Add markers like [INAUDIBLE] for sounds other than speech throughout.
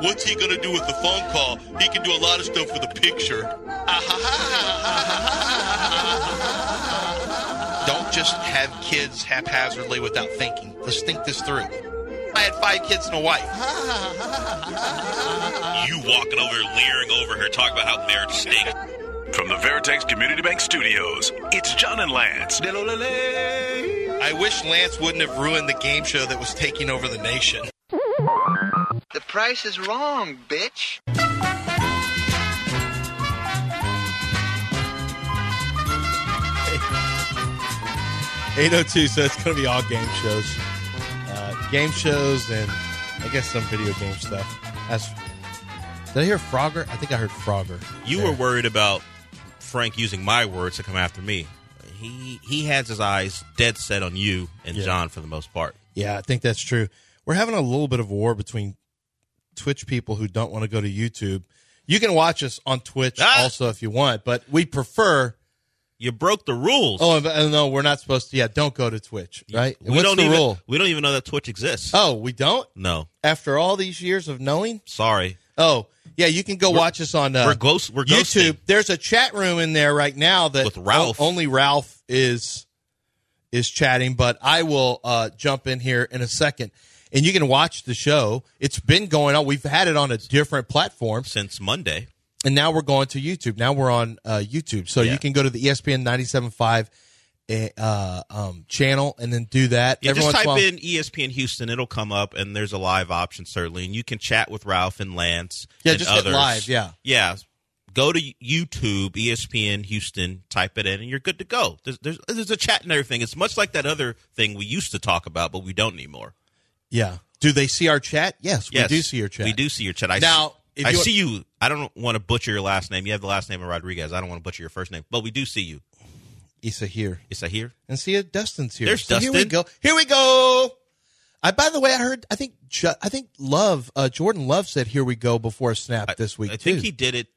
What's he gonna do with the phone call? He can do a lot of stuff with a picture. [LAUGHS] Don't just have kids haphazardly without thinking. Let's think this through. I had five kids and a wife. [LAUGHS] You walking over, leering over her, talking about how marriage stinks. From the Veritex Community Bank Studios, it's John and Lance. I wish Lance wouldn't have ruined the game show that was taking over the nation. The price is wrong, bitch. Eight oh two. So it's going to be all game shows, uh, game shows, and I guess some video game stuff. As did I hear Frogger? I think I heard Frogger. You there. were worried about Frank using my words to come after me. He he has his eyes dead set on you and Yeah. John for the most part. Yeah, I think that's true. We're having a little bit of war between Twitch people who don't want to go to YouTube. You can watch us on Twitch Ah! also if you want, but we prefer. You broke the rules. Oh, and no, we're not supposed to. Yeah, don't go to Twitch, right? we What's don't the even rule? we don't even know that Twitch exists. Oh, we don't. No, After all these years of knowing. sorry. Oh, yeah, you can go watch us on uh, we're ghost. We're YouTube. There's a chat room in there right now that With Ralph. only Ralph is is chatting, but I will uh, jump in here in a second, and you can watch the show. It's been going on. We've had it on a different platform, since Monday. and now we're going to YouTube. Now we're on uh, YouTube, so Yeah. you can go to the ESPN 97.5 uh, um, channel and then do that. Yeah, Every just once in a type in ESPN Houston. It'll come up, and there's a live option certainly, and you can chat with Ralph and Lance. Yeah, and just others. live, yeah. yeah. Go to YouTube, ESPN Houston, type it in, and you're good to go. There's, there's there's a chat and everything. It's much like that other thing we used to talk about, but we don't anymore. Yeah. Do they see our chat? Yes, Yes, we do see your chat. We do see your chat. I Now, see, I you- see you. I don't want to butcher your last name. You have the last name of Rodriguez. I don't want to butcher your first name, but we do see you. Issa here. that here? and see it. Dustin's here. There's so Here we go. Here we go. I by the way, I heard. I think. I think Love. Uh, Jordan Love said, "Here we go" before a snap I- this week I too. think he did it.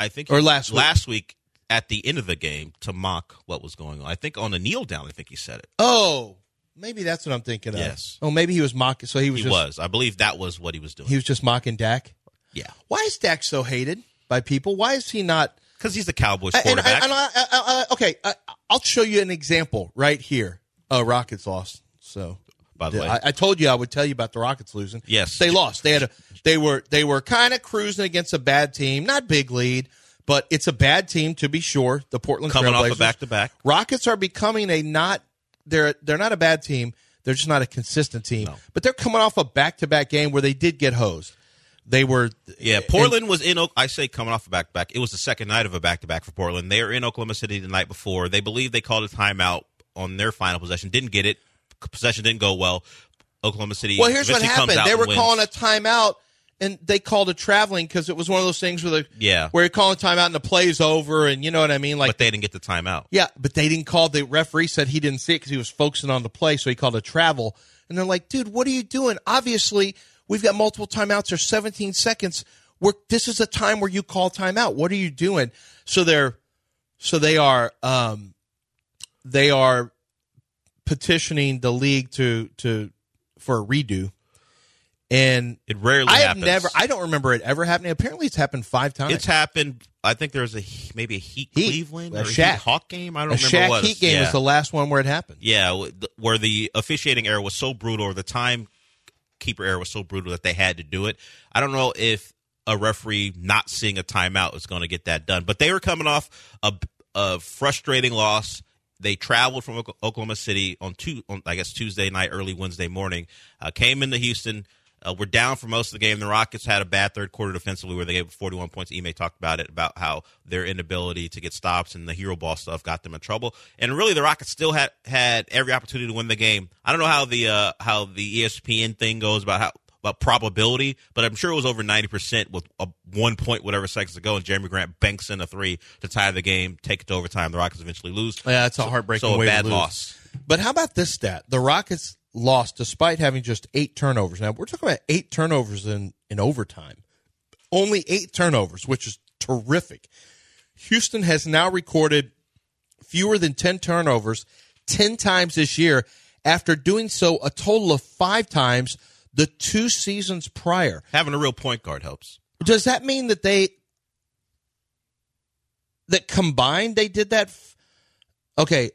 I think Or he- last week. Last week at the end of the game to mock what was going on. I think on the kneel down. I think he said it. oh, maybe that's what I'm thinking of. Yes. Oh, maybe he was mocking. So he was He just was. I believe that was what he was doing. he was just mocking Dak. yeah, Why is Dak so hated by people? Why is he not? because he's the Cowboys And, and, quarterback. and I, I, I, okay, I, I'll show you an example right here. Uh, Rockets lost. So by the way, I, I told you I would tell you about the Rockets losing. Yes. they lost. They had a they were they were kind of cruising against a bad team, not big lead, but it's a bad team to be sure. The Portland coming off a back to back. Rockets are becoming a not they're they're not a bad team. They're just not a consistent team. No. But they're coming off a back to back game where they did get hosed. They were Yeah, Portland was in. I say coming off a back to back. It was the second night of a back to back for Portland. They were in Oklahoma City the night before. They believe they called a timeout on their final possession. Didn't get it. Possession didn't go well. Oklahoma City. Well, here's what happened. They were calling a timeout, and they called a traveling because it was one of those things where the Yeah. where you're calling a timeout and the play's over, and you know what I mean. Like, but they didn't get the timeout. yeah, but they didn't call. The referee said he didn't see it because he was focusing on the play, so he called a travel. And they're like, "Dude, what are you doing? Obviously, we've got multiple timeouts. or 17 seconds. We're, this is a time where you call timeout. What are you doing?" So they're so they are um they are petitioning the league to to for a redo. And It rarely I have happens. never. I don't remember it ever happening. Apparently, it's happened five times. It's happened. I think there was a maybe a Heat, Heat. Cleveland A or Shaq. Heat Hawk game. I don't a remember Shaq what. Heat game yeah. was the last one where it happened. Yeah, where the officiating error was so brutal, or the time keeper error was so brutal that they had to do it. I don't know if a referee not seeing a timeout is going to get that done, but they were coming off a, a frustrating loss. They traveled from Oklahoma City on two, on, I guess Tuesday night, early Wednesday morning. Uh, came into Houston. Uh, we're down for most of the game. The Rockets had a bad third quarter defensively where they gave 41 points. Ime talked about it, about how their inability to get stops and the hero ball stuff got them in trouble. And really, the Rockets still had had every opportunity to win the game. I don't know how the uh, how the ESPN thing goes about how about probability, but I'm sure it was over 90% with a one point, whatever seconds to go, and Jerami Grant banks in a three to tie the game, take it to overtime. The Rockets eventually lose. Yeah, it's a heartbreaking so a way bad loss. But how about this stat? The Rockets lost despite having just eight turnovers. Now we're talking about eight turnovers in in overtime. Only eight turnovers, which is terrific. Houston has now recorded fewer than ten turnovers ten times this year, after doing so a total of five times the two seasons prior. Having a real point guard helps. Does that mean that they that combined they did that? F- okay,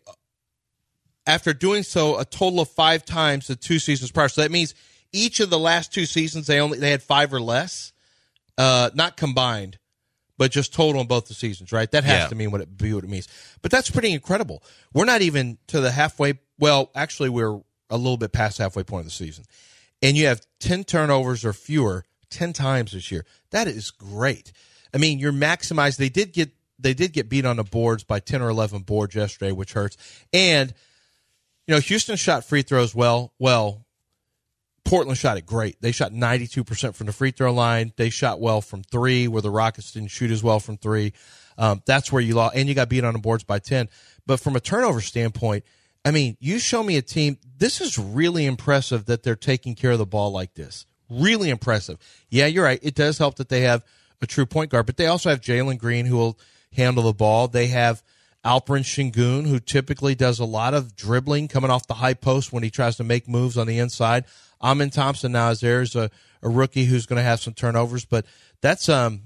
after doing so a total of five times the two seasons prior. So that means each of the last two seasons they only they had five or less, uh, not combined, but just total in both the seasons. Right? That has Yeah. to mean what it be what it means. But that's pretty incredible. We're not even to the halfway. Well, actually, we're a little bit past halfway point of the season, and you have ten turnovers or fewer ten times this year. That is great. I mean, you're maximized. They did get they did get beat on the boards by ten or eleven boards yesterday, which hurts. And you know, Houston shot free throws well. Well, Portland shot it great. They shot 92% from the free throw line. They shot well from three, where the Rockets didn't shoot as well from three. Um, that's where you lost, and you got beat on the boards by 10. But from a turnover standpoint, I mean, you show me a team. This is really impressive that they're taking care of the ball like this. Really impressive. Yeah, you're right. It does help that they have a true point guard, but they also have Jalen Green who will handle the ball. They have Alperen Sengun, who typically does a lot of dribbling coming off the high post when he tries to make moves on the inside. Amen Thompson now is there is a, a rookie who's going to have some turnovers, but that's um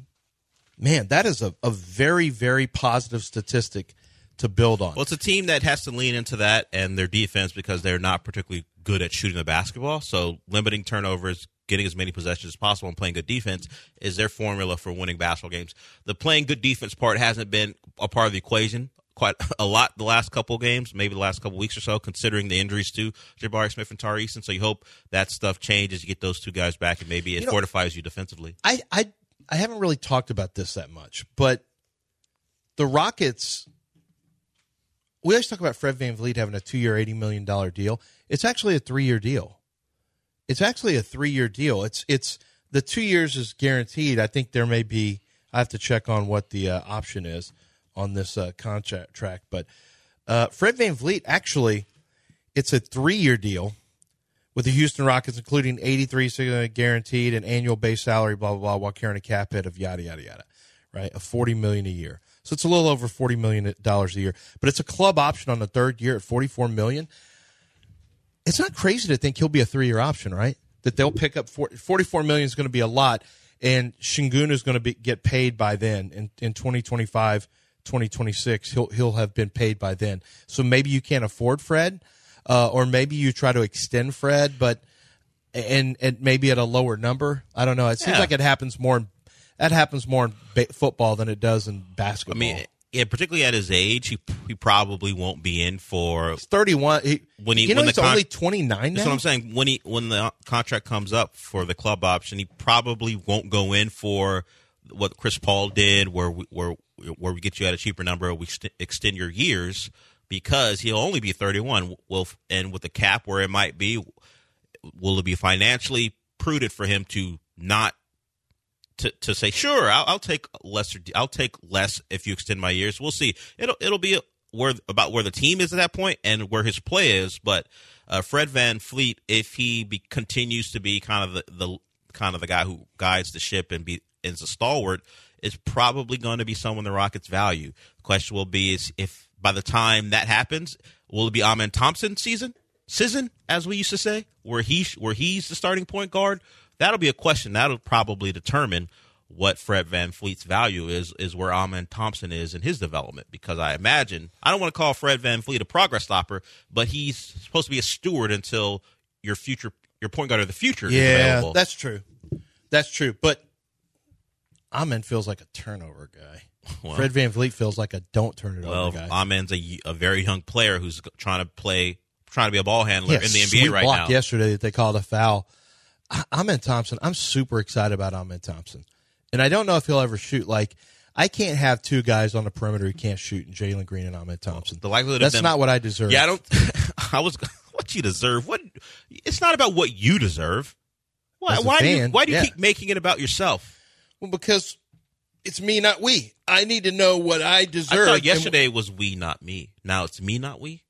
man, that is a, a very, very positive statistic to build on. Well, it's a team that has to lean into that and their defense because they're not particularly good at shooting the basketball. So limiting turnovers, getting as many possessions as possible, and playing good defense is their formula for winning basketball games. The playing good defense part hasn't been a part of the equation quite [LAUGHS] a lot the last couple games, maybe the last couple weeks or so, considering the injuries to Jabari Smith and Tari Eason. So you hope that stuff changes, you get those two guys back, and maybe it You know- fortifies you defensively. I, I I haven't really talked about this that much, but the Rockets. We always talk about Fred VanVleet having a two-year, eighty million dollar deal. It's actually a three-year deal. It's actually a three-year deal. It's it's the two years is guaranteed. I think there may be. I have to check on what the uh, option is on this uh, contract track, but uh, Fred VanVleet actually, it's a three-year deal with the Houston Rockets, including 83 uh, guaranteed and annual base salary, blah blah blah, while carrying a cap hit of yada yada yada, right? Of 40 million a year. So it's a little over 40 million dollars a year, but it's a club option on the third year at 44 million. It's not crazy to think he'll be a three year option, right? That they'll pick up 40, 44 million is going to be a lot, and Sengun is going to be get paid by then in in 2025. 2026 he'll he'll have been paid by then so maybe you can't afford fred uh, or maybe you try to extend Fred, but and and maybe at a lower number. I don't know. It seems Yeah. like it happens more. In, that happens more in ba- football than it does in basketball. I mean, yeah, particularly at his age, he he probably won't be in for he's thirty one. When he- you know when he's con- only twenty nine. That's what I'm saying. When he when the contract comes up for the club option, he probably won't go in for what Chris Paul did, where we, where where we get you at a cheaper number, we st- extend your years because he'll only be 31. Well, and with the cap where it might be, will it be financially prudent for him to not to, to say sure I'll, I'll take lesser I'll take less if you extend my years. We'll see. It'll it'll be where about where the team is at that point and where his play is. But uh, Fred VanVleet, if he be, continues to be kind of the, the kind of the guy who guides the ship and be is a stalwart, is probably going to be someone the Rockets value. The question will be is if by the time that happens, will it be Amen Thompson season? Season, as we used to say, where he where he's the starting point guard, that'll be a question. That'll probably determine what Fred VanVleet's value is, is where Amen Thompson is in his development. Because I imagine I don't want to call Fred VanVleet a progress stopper, but he's supposed to be a steward until your future your point guard of the future is yeah, available. that's true. That's true. But Amen feels like a turnover guy. [LAUGHS] Well- Fred VanVleet feels like a don't turn it well, over guy. Amen's a, a very young player who's trying to play, trying to be a ball handler Yeah, in the NBA right block now. yesterday that they called a foul. Amen Thompson, I'm super excited about Amen Thompson. And I don't know if he'll ever shoot. Like, I can't have two guys on the perimeter who can't shoot, and Jalen Green and Amen Thompson. The likelihood That's them, not what I deserve. Yeah, I don't. [LAUGHS] I was [LAUGHS] what you deserve. What? It's not about what you deserve. Why, why do you why do you yeah. keep making it about yourself? Well, because it's me, not we. I need to know what I I deserve. thought and- yesterday was we, not me. Now it's me, not we.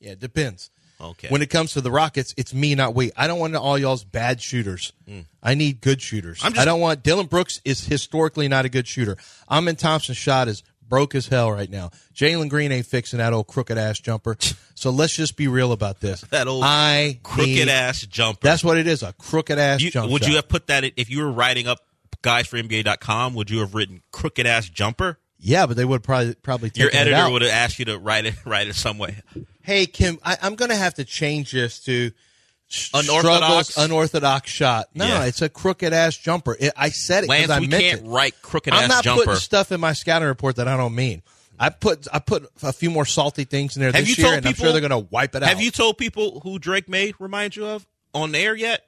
yeah, it depends. Okay. When it comes to the Rockets, it's me, not we. I don't want all y'all's bad shooters. Hmm. I need good shooters. I'm just- I don't want Dillon Brooks is historically not a good shooter. Amen Thompson's shot is broke as hell right now. Jalen Green ain't fixing that old crooked ass jumper. [LAUGHS] so let's just be real about this. That old I crooked need- ass jumper. That's what it is, a crooked ass You- jump would shot. you have put that if you were writing up guys for NBA.com? Would you have written crooked ass jumper? yeah, but they would probably probably Your editor would have asked you to write it write it some way. Hey Kim, I, I'm going to have to change this to Unorthodox? unorthodox shot. No, Yeah. it's a crooked ass jumper. It, I said it because I we meant can't it. write crooked I'm ass not jumper. putting stuff in my scouting report that I don't mean. I put I put a few more salty things in there Have this you year, and I'm sure they're going to wipe it out. Have you told people who Drake Maye remind you of on air yet?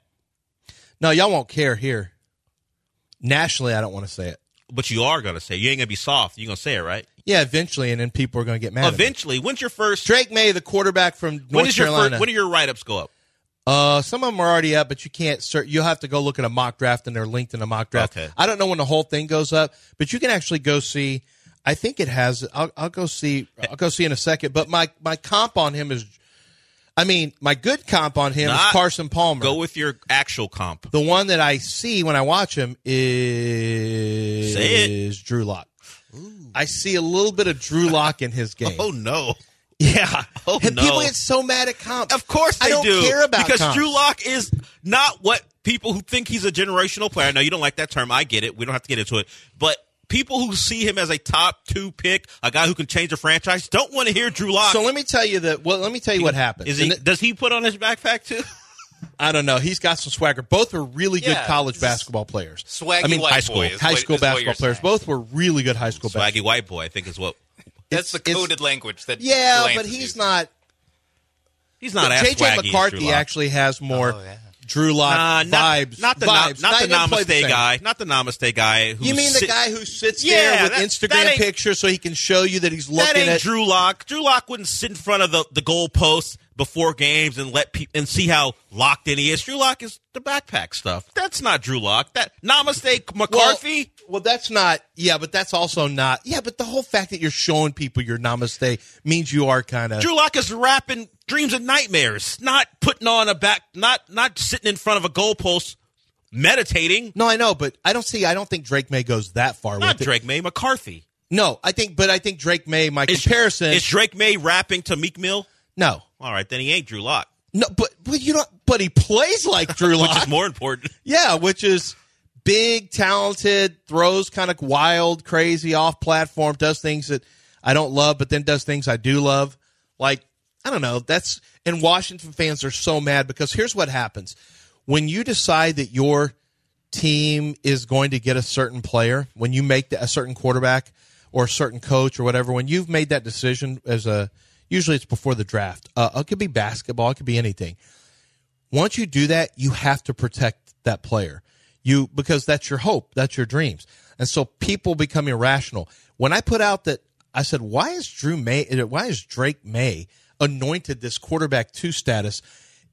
No, y'all won't care here. Nationally, I don't want to say it. But you are gonna say you ain't gonna be soft. You're gonna say it right. Yeah, eventually, and then people are going to get mad. Eventually, when's your first? Drake Maye, the quarterback from North when is your Carolina. first? When do your write ups go up? Uh, some of them are already up, but you can't. Cert- you'll have to go look at a mock draft, and they're linked in a mock draft. Okay. I don't know when the whole thing goes up, but you can actually go see. I think it has. I'll, I'll go see. I'll go see in a second. But my my comp on him is. I mean, my good comp on him is Carson Palmer. Go with your actual comp. the one that I see when I watch him is. Drew Lock. I see a little bit of Drew Lock in his game. [LAUGHS] Oh no! yeah. oh, and no. people get so mad at comp. Of course they I don't do. care about because comps. Drew Lock is not what people who think he's a generational player. Now you don't like that term. I get it. We don't have to get into it. But people who see him as a top two pick, a guy who can change a franchise, don't want to hear Drew Lock. So let me tell you that. Well, let me tell you what happened. Is he? Th- does he put on his backpack too? I don't know. He's got some swagger. Both were really good Yeah, college basketball players. Swaggy I mean, white high school, boy high what- school what basketball players. saying. Both were really good high school Swaggy basketball. white boy, I think is what. That's the coded language that. Yeah, Lance but he's using. not. He's not as JJ swaggy as Drew McCarthy actually has more Oh, yeah. Drew Lock Nah, vibes. not the vibes. not, the even play Namaste the guy, not the Namaste guy. Who You mean the guy who sits Yeah, there with that- Instagram that pictures so he can show you that he's looking That ain't at? Drew Lock. Drew Lock wouldn't sit in front of the the goalpost before games and let pe- and see how locked in he is. Drew Lock is the backpack stuff. That's not Drew Lock. That Namaste McCarthy. Well, well, that's not. Yeah, but that's also not. Yeah, but the whole fact that you're showing people your namaste means you are kind of. Drew Lock is rapping dreams and nightmares, not putting on a back, not not sitting in front of a goalpost meditating. No, I know, but I don't see. I don't think Drake Maye goes that far Not with it. Drake Maye, McCarthy. No, I think, but I think Drake Maye. My Is- comparison. is Drake Maye rapping to Meek Mill? no, All right, then he ain't Drew Lock, no, but but you don't. But he plays like [LAUGHS] Drew which Lock. is more important. yeah, which is big, talented, throws kind of wild, crazy, off platform, does things that I don't love, but then does things I do love. Like I don't know. That's and Washington fans are so mad because here's what happens when you decide that your team is going to get a certain player, when you make a certain quarterback or a certain coach or whatever, when you've made that decision as a usually it's before the draft. Uh, it could be basketball, it could be anything. Once you do that, you have to protect that player. You because that's your hope, that's your dreams. And so people become irrational. When I put out that I said, why is Drew May why is Drake Maye anointed this quarterback two status?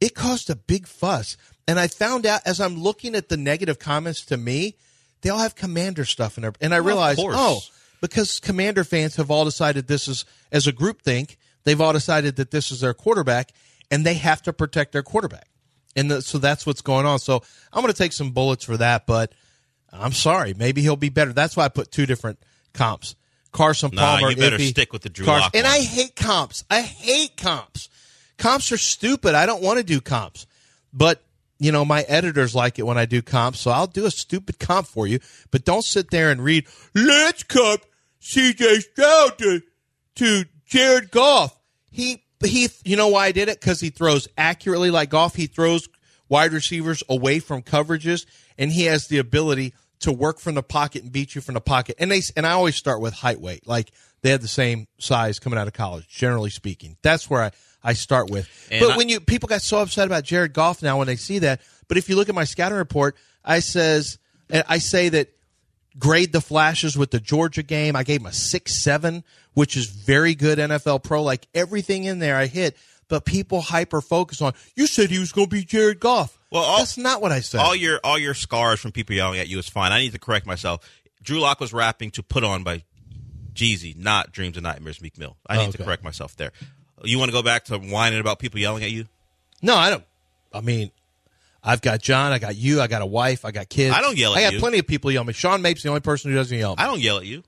It caused a big fuss. And I found out as I'm looking at the negative comments to me, they all have commander stuff in there. And I realized, course. oh, because commander fans have all decided this is as a group think, they've all decided that this is their quarterback and they have to protect their quarterback. And the, so that's what's going on. So I'm going to take some bullets for that, but I'm sorry. Maybe he'll be better. That's why I put two different comps. Carson Palmer. Nah, you better iffy. stick with the Drew Carson- Lock And. I hate comps. I hate comps. Comps are stupid. I don't want to do comps. But, you know, my editors like it when I do comps, so I'll do a stupid comp for you. But don't sit there and read, let's comp CJ Stroud to, to Jared Goff. He, he, you know why I did it? Because he throws accurately like Goff. He throws wide receivers away from coverages, and he has the ability to work from the pocket and beat you from the pocket. And they and I always start with height weight. Like they had the same size coming out of college, generally speaking. That's where I, I start with. And but I- when you people got so upset about Jared Goff now when they see that, but if you look at my scouting report, I says I say that grade the flashes with the Georgia game. I gave him a six seven, which is very good NFL pro. Like everything in there I hit, but people hyper focus on. You said he was going to be Jared Goff. Well, all, That's not what I said. all your all your scars from people yelling at you is fine. I need to correct myself. Drew Lock was rapping to "Put On" by Jeezy, not "Dreams and Nightmares" Meek Mill. I need to Okay. correct myself there. You want to go back to whining about people yelling at you? no, I don't. I mean, I've got John. I got you. I got a wife. I got kids. I don't yell at you. I got you. plenty of people yell at me. Sean Mapes the only person who doesn't yell. At me. I don't yell at you.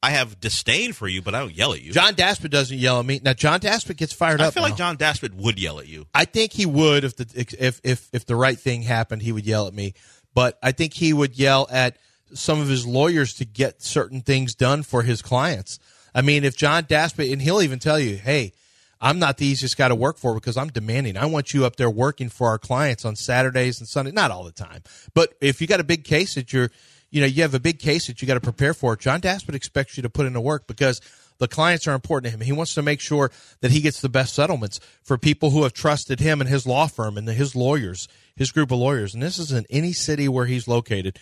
I have disdain for you, but I don't yell at you. John Daspit doesn't yell at me. Now John Daspit gets fired I up. I feel now. like John Daspit would yell at you. I think he would if the if if if the right thing happened, he would yell at me. But I think he would yell at some of his lawyers to get certain things done for his clients. I mean, if John Daspit and he'll even tell you, "Hey, I'm not the easiest guy to work for because I'm demanding. I want you up there working for our clients on Saturdays and Sundays, not all the time. But if you got a big case that you're, you know, you have a big case that you got to prepare for, John Daspit expects you to put into work because the clients are important to him. He wants to make sure that he gets the best settlements for people who have trusted him and his law firm and his lawyers, his group of lawyers. And this is in any city where he's located.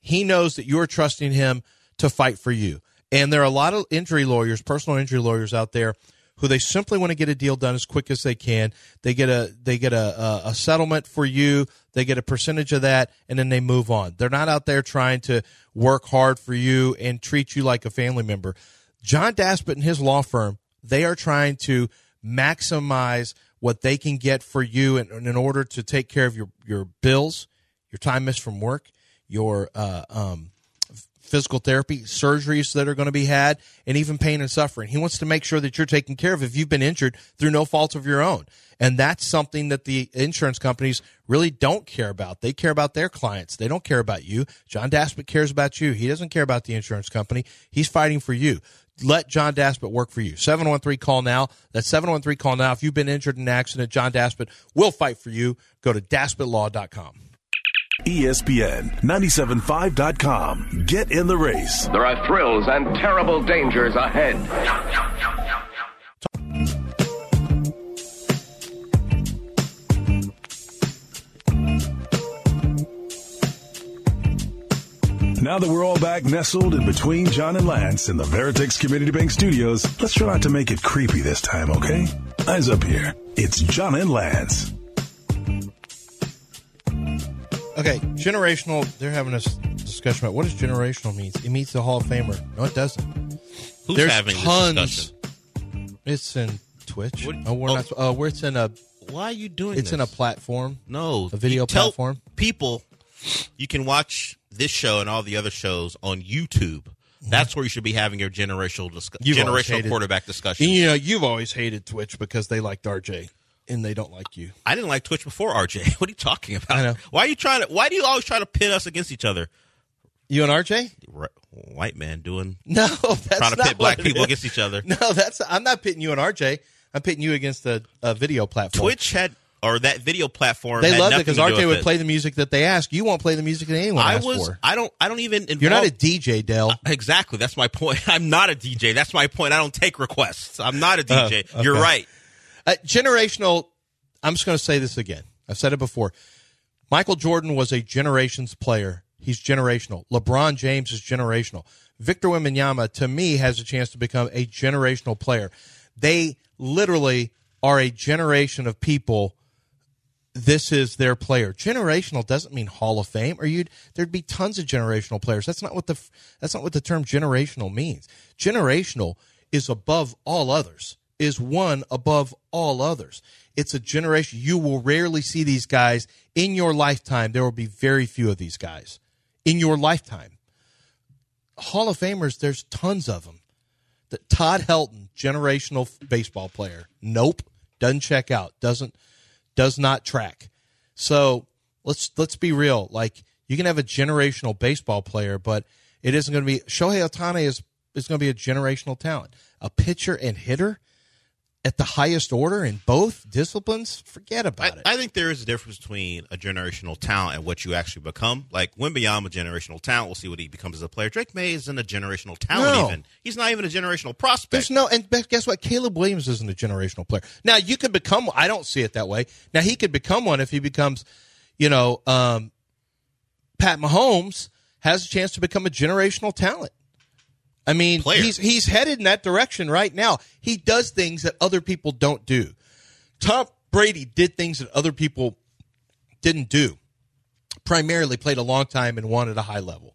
He knows that you're trusting him to fight for you. And there are a lot of injury lawyers, personal injury lawyers out there who they simply want to get a deal done as quick as they can. They get a they get a, a, settlement for you. They get a percentage of that, and then they move on. They're not out there trying to work hard for you and treat you like a family member. John Daspit and his law firm, they are trying to maximize what they can get for you in, in order to take care of your, your bills, your time missed from work, your uh, um, physical therapy, surgeries that are going to be had, and even pain and suffering. He wants to make sure that you're taken care of if you've been injured through no fault of your own. And that's something that the insurance companies really don't care about. They care about their clients. They don't care about you. John Daspit cares about you. He doesn't care about the insurance company. He's fighting for you. Let John Daspit work for you. 713 call now. That's 713 call now. If you've been injured in an accident, John Daspit will fight for you. Go to daspitlaw.com. E ESPN 975.com. Get in the race. There are thrills and terrible dangers ahead. Now that we're all back nestled in between John and Lance in the Veritex Community Bank Studios, let's try not to make it creepy this time, okay? Eyes up here. It's John and Lance. Okay, generational. They're having a discussion about what does generational means. It means the Hall of Famer. No, it doesn't. Who's There's having tons. this discussion? It's in Twitch. What- oh, we're oh. not. Uh, where it's in a. Why are you doing It's this? in a platform. No, A video platform? People, you can watch this show and all the other shows on YouTube. That's where you should be having your generational discu- generational quarterback discussion. You know, you've always hated Twitch because they liked RJ, and they don't like you. I didn't like Twitch before RJ. [LAUGHS] What are you talking about? I know. Why are you trying to? Why do you always try to pit us against each other? You and RJ? White man doing [LAUGHS] No, that's not trying to pit black people is. against each other. [LAUGHS] No, that's. I'm not pitting you and RJ. I'm pitting you against a, a video platform. Twitch had or that video platform. They loved it because RJ would it. play the music that they ask. You won't play the music that anyone I was. for. I don't. I don't even. Involve, You're not a DJ, Dell. Uh, exactly. That's my point. I'm not a DJ. That's my point. I don't take requests. I'm not a DJ. Oh, You're right. Uh, generational. I'm just going to say this again. I've said it before. Michael Jordan was a generations player. He's generational. LeBron James is generational. Victor Wembanyama, to me, has a chance to become a generational player. They literally are a generation of people. This is their player. Generational doesn't mean Hall of Fame, or you'd there'd be tons of generational players. That's not what the that's not what the term generational means. Generational is above all others. Is one above all others. It's a generation. You will rarely see these guys in your lifetime. There will be very few of these guys in your lifetime. Hall of Famers, there's tons of them. The, Todd Helton, generational baseball player. Nope, doesn't check out. Doesn't does not track. So let's let's be real. Like you can have a generational baseball player, but it isn't going to be Shohei Ohtani is is going to be a generational talent. A pitcher and hitter at the highest order in both disciplines. Forget I, about it. I think there is a difference between a generational talent and what you actually become. Like Wembanyama, a generational talent. We'll see what he becomes as a player. Drake Maye isn't a generational talent. No. Even he's not even a generational prospect. There's no, and guess what? Caleb Williams isn't a generational player. Now you could become. I don't see it that way. Now he could become one if he becomes, you know, um, Pat Mahomes has a chance to become a generational talent. I mean, Player. he's he's headed in that direction right now. He does things that other people don't do. Tom Brady did things that other people didn't do. Primarily played a long time and won at a high level.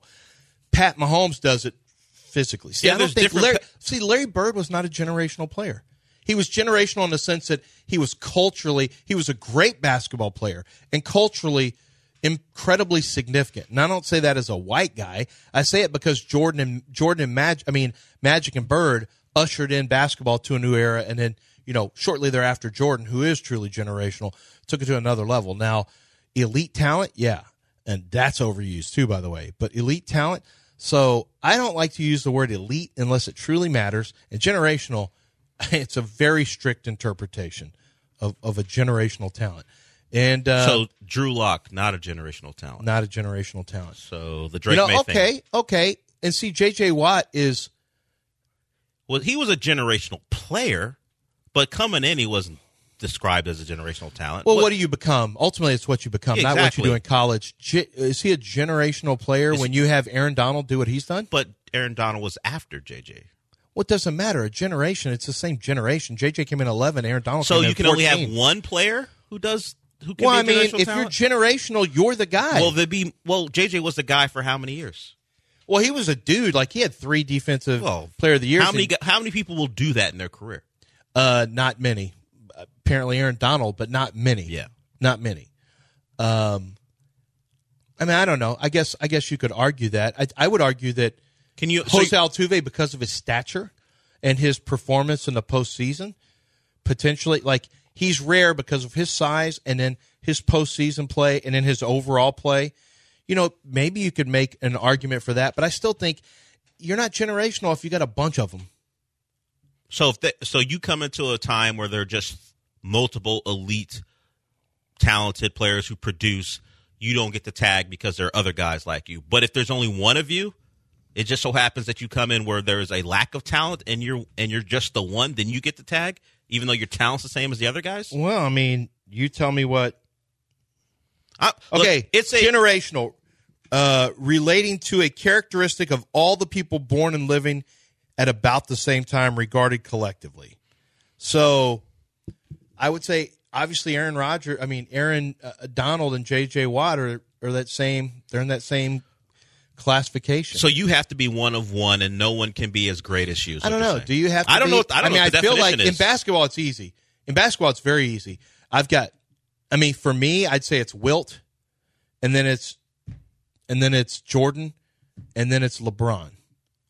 Pat Mahomes does it physically. See, Yeah, I don't think Larry, pa- see Larry Bird was not a generational player. He was generational in the sense that he was culturally he was a great basketball player and culturally incredibly significant. And I don't say that as a white guy. I say it because Jordan and Jordan and Magic I mean Magic and Bird ushered in basketball to a new era and then, you know, shortly thereafter Jordan, who is truly generational, took it to another level. Now, elite talent, yeah. And that's overused too, by the way. But elite talent, so I don't like to use the word elite unless it truly matters. And generational, [LAUGHS] it's a very strict interpretation of, of a generational talent. And uh, so Drew Lock, not a generational talent. not a generational talent. So the You Drake know, May okay, thing. okay. And see, J.J. Watt is Well, he was a generational player, but coming in, he wasn't described as a generational talent. well. But- what do you become? Ultimately, it's what you become, Yeah, not what you do in college. J- is he a generational player when you have Aaron Donald do what he's done? But Aaron Donald was after JJ. What doesn't matter? A generation. It's the same generation. J.J. came in eleven. Aaron Donald. So came in you can only have one player who does who can Well, I be a mean, if talent? you're generational, you're the guy. well, there be well, JJ was the guy for how many years? Well, he was a dude. Like he had three defensive Well, player of the year. How many gu- how many people will do that in their career? Uh, not many. Apparently, Aaron Donald, but not many. Yeah. not many. Um, I mean, I don't know. I guess I guess you could argue that. I, I would argue that Can you so Jose Altuve, because of his stature and his performance in the postseason, potentially like he's rare because of his size and then his postseason play and then his overall play. You know, maybe you could make an argument for that, but I still think you're not generational if you got a bunch of them. So if they, so you come into a time where there are just multiple elite talented players who produce, you don't get the tag because there are other guys like you. But if there's only one of you, it just so happens that you come in where there is a lack of talent and you're and you're just the one, then you get the tag, even though your talent's the same as the other guys. Well, I mean, you tell me what I- look, Okay, it's a generational, uh, relating to a characteristic of all the people born and living at about the same time, regarded collectively. So, I would say obviously Aaron Rodgers. I mean Aaron uh, Donald and J.J. Watt are, are that same. They're in that same classification. so you have to be one of one, and no one can be as great as you. I don't know. saying. Do you have? To I don't be- know. What, I don't mean, know. I feel like definition in basketball it's easy. In basketball it's very easy. I've got. I mean, for me, I'd say it's Wilt, and then it's, and then it's Jordan, and then it's LeBron.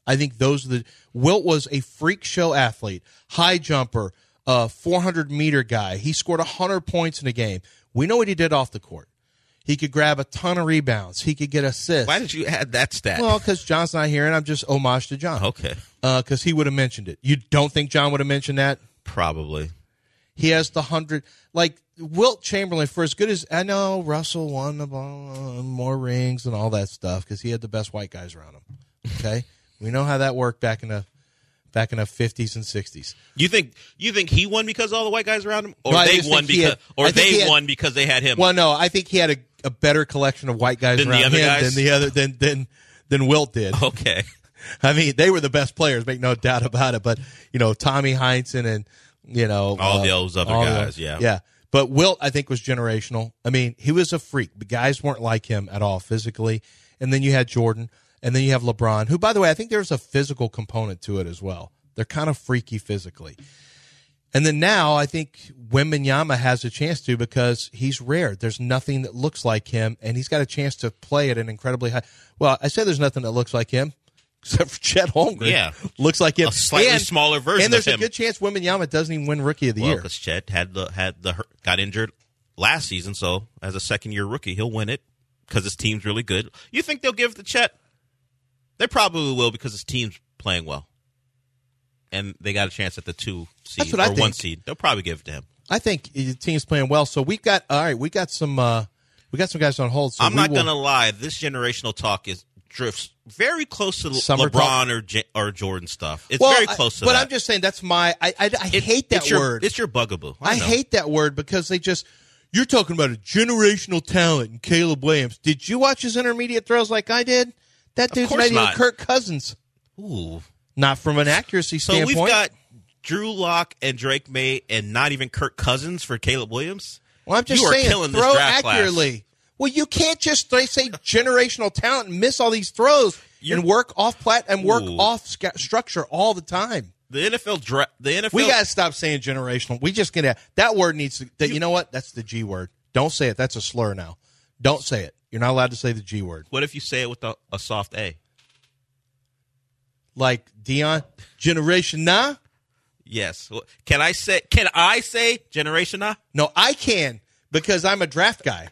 I think those are the. Wilt was a freak show athlete, high jumper, uh, 400 meter guy. He scored 100 points in a game. We know what he did off the court. He could grab a ton of rebounds. He could get assists. Why did you add that stat? well, because John's not here, and I'm just homage to John. okay, uh, Because he would have mentioned it. You don't think John would have mentioned that? probably. He has the hundred. Like Wilt Chamberlain, for as good as I know, Russell won the ball, more rings and all that stuff because he had the best white guys around him. Okay, [LAUGHS] we know how that worked back in the back in the fifties and sixties. You think you think he won because all the white guys around him, or No, they won because, had- or I think he they had- won because they had him? Well, no, I think he had a, a better collection of white guys Than the around other him guys? than the other than than than Wilt did. okay, [LAUGHS] I mean, they were the best players, make no doubt about it. But you know, Tommy Heinsohn and you know All uh, those other all guys, those- yeah. yeah. But Wilt, I think, was generational. I mean, he was a freak. The guys weren't like him at all physically. And then you had Jordan, and then you have LeBron, who, by the way, I think there's a physical component to it as well. They're kind of freaky physically. And then now I think Wembanyama has a chance to because he's rare. There's nothing that looks like him, and he's got a chance to play at an incredibly high. Well, I said there's nothing that looks like him, [LAUGHS] except for Chet Holmgren. Yeah. looks like him. A slightly smaller version And there's a good chance Wembanyama doesn't even win Rookie of the well, Year. because Chet had the had the got injured last season, so as a second year rookie, he'll win it because his team's really good. You think they'll give it to Chet? They probably will because his team's playing well, and they got a chance at the two seed what I or one think. seed. They'll probably give it to him. I think the team's playing well. So we've got all right. We got some. uh We got some guys on hold. So I'm we not will- gonna lie. This generational talk is drifts very close to Summer LeBron or J- or Jordan stuff. It's very I- close to but that. I'm just saying that's my. I I, I It- hate that it's your- word. It's your bugaboo. I, know. hate that word because they just. You're talking about a generational talent in Caleb Williams. Did you watch his intermediate throws like I did? That dude's course even not. Kirk Cousins. Ooh. Not from an accuracy standpoint. So we've got Drew Lock and Drake Maye, and not even Kirk Cousins for Caleb Williams. Well, I'm just You saying, throw draft class. accurately. Well, you can't just they say generational talent and miss all these throws You're- and work off plat and work Ooh. off sca- structure all the time. The NFL draft. The NFL. We got to stop saying generational. We just gonna that word needs to. That, you know what? That's the G word. Don't say it. That's a slur now. Don't say it. You're not allowed to say the G word. What if you say it with a, a soft A? Like Dion, generation nah. Yes. Can I say? Can I say generation Nah? No, I can because I'm a draft guy.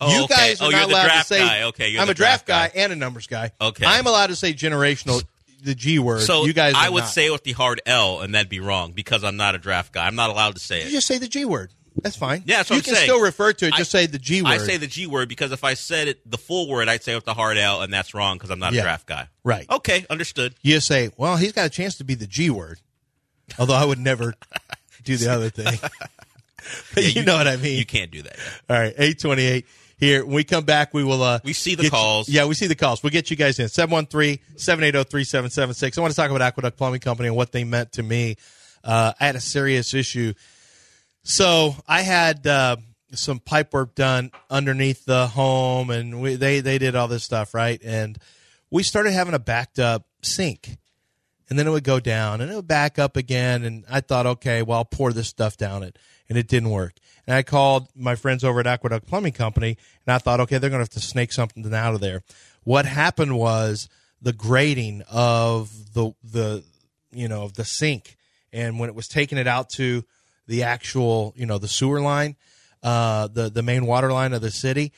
Oh, you okay. guys are Oh, not you're the allowed draft to say. guy. Okay, you're I'm a draft, draft guy. and a numbers guy. Okay. I'm allowed to say generational, the G word. So you guys, I would not. say it with the hard L, and that'd be wrong because I'm not a draft guy. I'm not allowed to say you it. just say the G word. That's fine. Yeah, that's what you I'm can saying. still refer to it. I- Just say the G word. I say the G word because if I said it the full word, I'd say it with the hard L, and that's wrong because I'm not Yeah. a draft guy. Right. Okay, understood. you say, well, he's got a chance to be the G word. Although I would never [LAUGHS] do the other thing. But [LAUGHS] you, know what I mean. You can't do that. yeah. All right, eight twenty eight. Here, when we come back, we will. Uh, We see the get you- calls. yeah, we see the calls. We'll get you guys in 713-780-3776. I want to talk about Aqueduct Plumbing Company and what they meant to me. Uh, I had a serious issue. So I had uh, some pipe work done underneath the home, and we, they they did all this stuff right, and we started having a backed up sink and then it would go down and it would back up again. And I thought, okay, well, I'll pour this stuff down it, and it didn't work. And I called my friends over at Aqueduct Plumbing Company, and I thought, okay, they're going to have to snake something out of there. What happened was the grating of the the you know of the sink, and when it was taking it out to the actual you know the sewer line, uh, the the main water line of the city,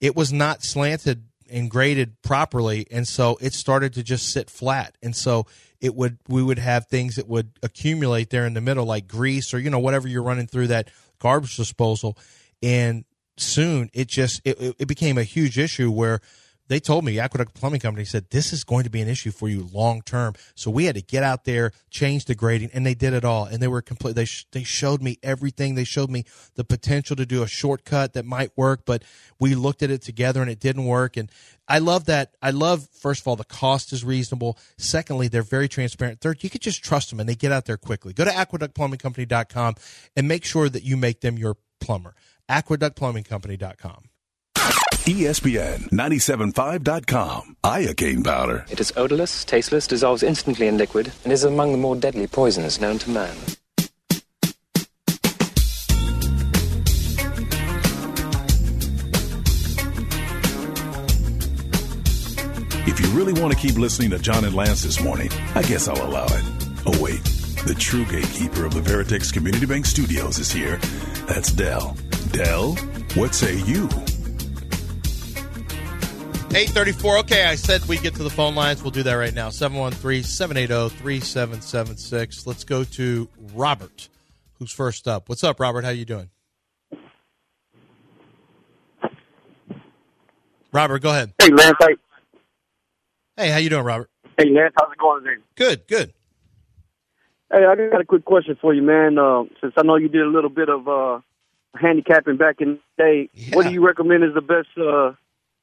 it was not slanted and graded properly and so it started to just sit flat. And so it would we would have things that would accumulate there in the middle like grease or you know whatever you're running through that garbage disposal. And soon it just it, it- became a huge issue where they told me aqueduct plumbing company said this is going to be an issue for you long term. So we had to get out there change the grading and they did it all. And they were complete they, sh- they showed me everything. They showed me the potential to do a shortcut that might work but we looked at it together and it didn't work. And i love that i love first of all the cost is reasonable. Secondly they're very transparent. Third you could just trust them and they get out there quickly. Go to aqueductplumbingcompany.com and make sure that you make them your plumber. aqueductplumbingcompany.com ESPN 975.com. Iocane powder. It is odorless, tasteless, dissolves instantly in liquid, and is among the more deadly poisons known to man. If you really want to keep listening to John and Lance this morning, I guess I'll allow it. Oh, wait. The true gatekeeper of the Veritex Community Bank Studios is here. That's Dell. Dell, what say you? 834. Okay, I said we get to the phone lines. We'll do that right now. 713 780 3776. Let's go to Robert, who's first up. What's up, Robert? How you doing? Robert, go ahead. Hey, Lance. Hey, Hey, how you doing, Robert? hey, Lance. How's it going today? Good, good. Hey, I got a quick question for you, man. Uh, since I know you did a little bit of uh, handicapping back in the day, what do you recommend is the best uh,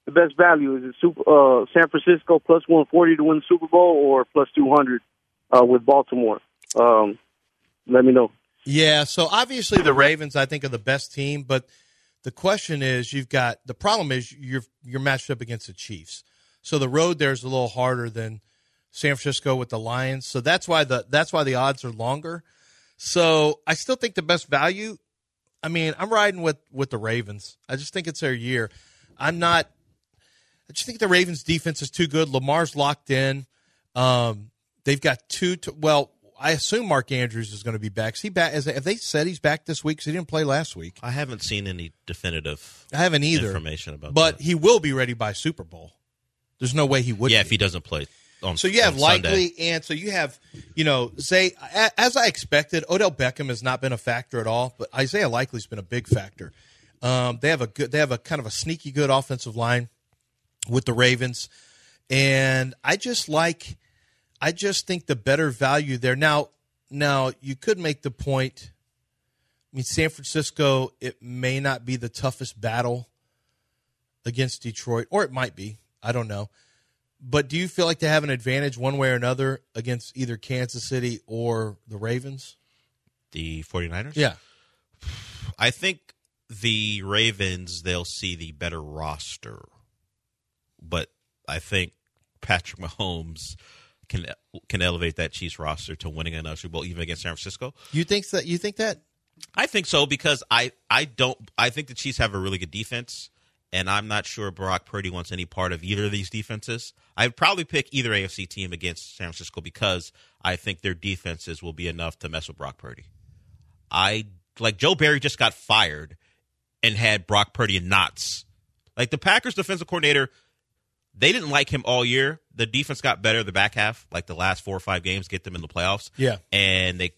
the best value? Is it super, uh, San Francisco plus one forty to win the Super Bowl, or plus two hundred uh, with Baltimore? Um, let me know. Yeah, so obviously the Ravens, I think, are the best team, but the question is, you've got the problem is you're you're matched up against the Chiefs, so the road there is a little harder than San Francisco with the Lions. So that's why the that's why the odds are longer. So I still think the best value. I mean, I'm riding with with the Ravens. I just think it's their year. I'm not. I just think the Ravens defense is too good. Lamar's locked in. Um, they've got two. To, well, I assume Mark Andrews is going to be back. Is he back? Is, have they said he's back this week? Because he didn't play last week. I haven't seen any definitive I haven't either. information about that. But that. he will be ready by Super Bowl. There's no way he would. yeah, be. if he doesn't play on So you have on Sunday. likely, and so you have, you know, say as I expected, Odell Beckham has not been a factor at all, but Isaiah Likely's been a big factor. Um, they have a good, they have a kind of a sneaky good offensive line with the Ravens, and I just like, I just think the better value there. Now, now you could make the point. I mean, San Francisco, it may not be the toughest battle against Detroit, or it might be. I don't know. But do you feel like they have an advantage one way or another against either Kansas City or the Ravens? the 49ers. Yeah. I think the Ravens, they'll see the better roster, but I think Patrick Mahomes can can elevate that Chiefs roster to winning another Super Bowl, even against San Francisco. You think that? You think that? I think so because I I don't I think the Chiefs have a really good defense, and I'm not sure Brock Purdy wants any part of either of these defenses. I'd probably pick either AFC team against San Francisco because I think their defenses will be enough to mess with Brock Purdy. I like Joe Barry just got fired and had Brock Purdy in knots. Like the Packers defensive coordinator, they didn't like him all year. The defense got better the back half, like the last four or five games, get them in the playoffs. Yeah. and they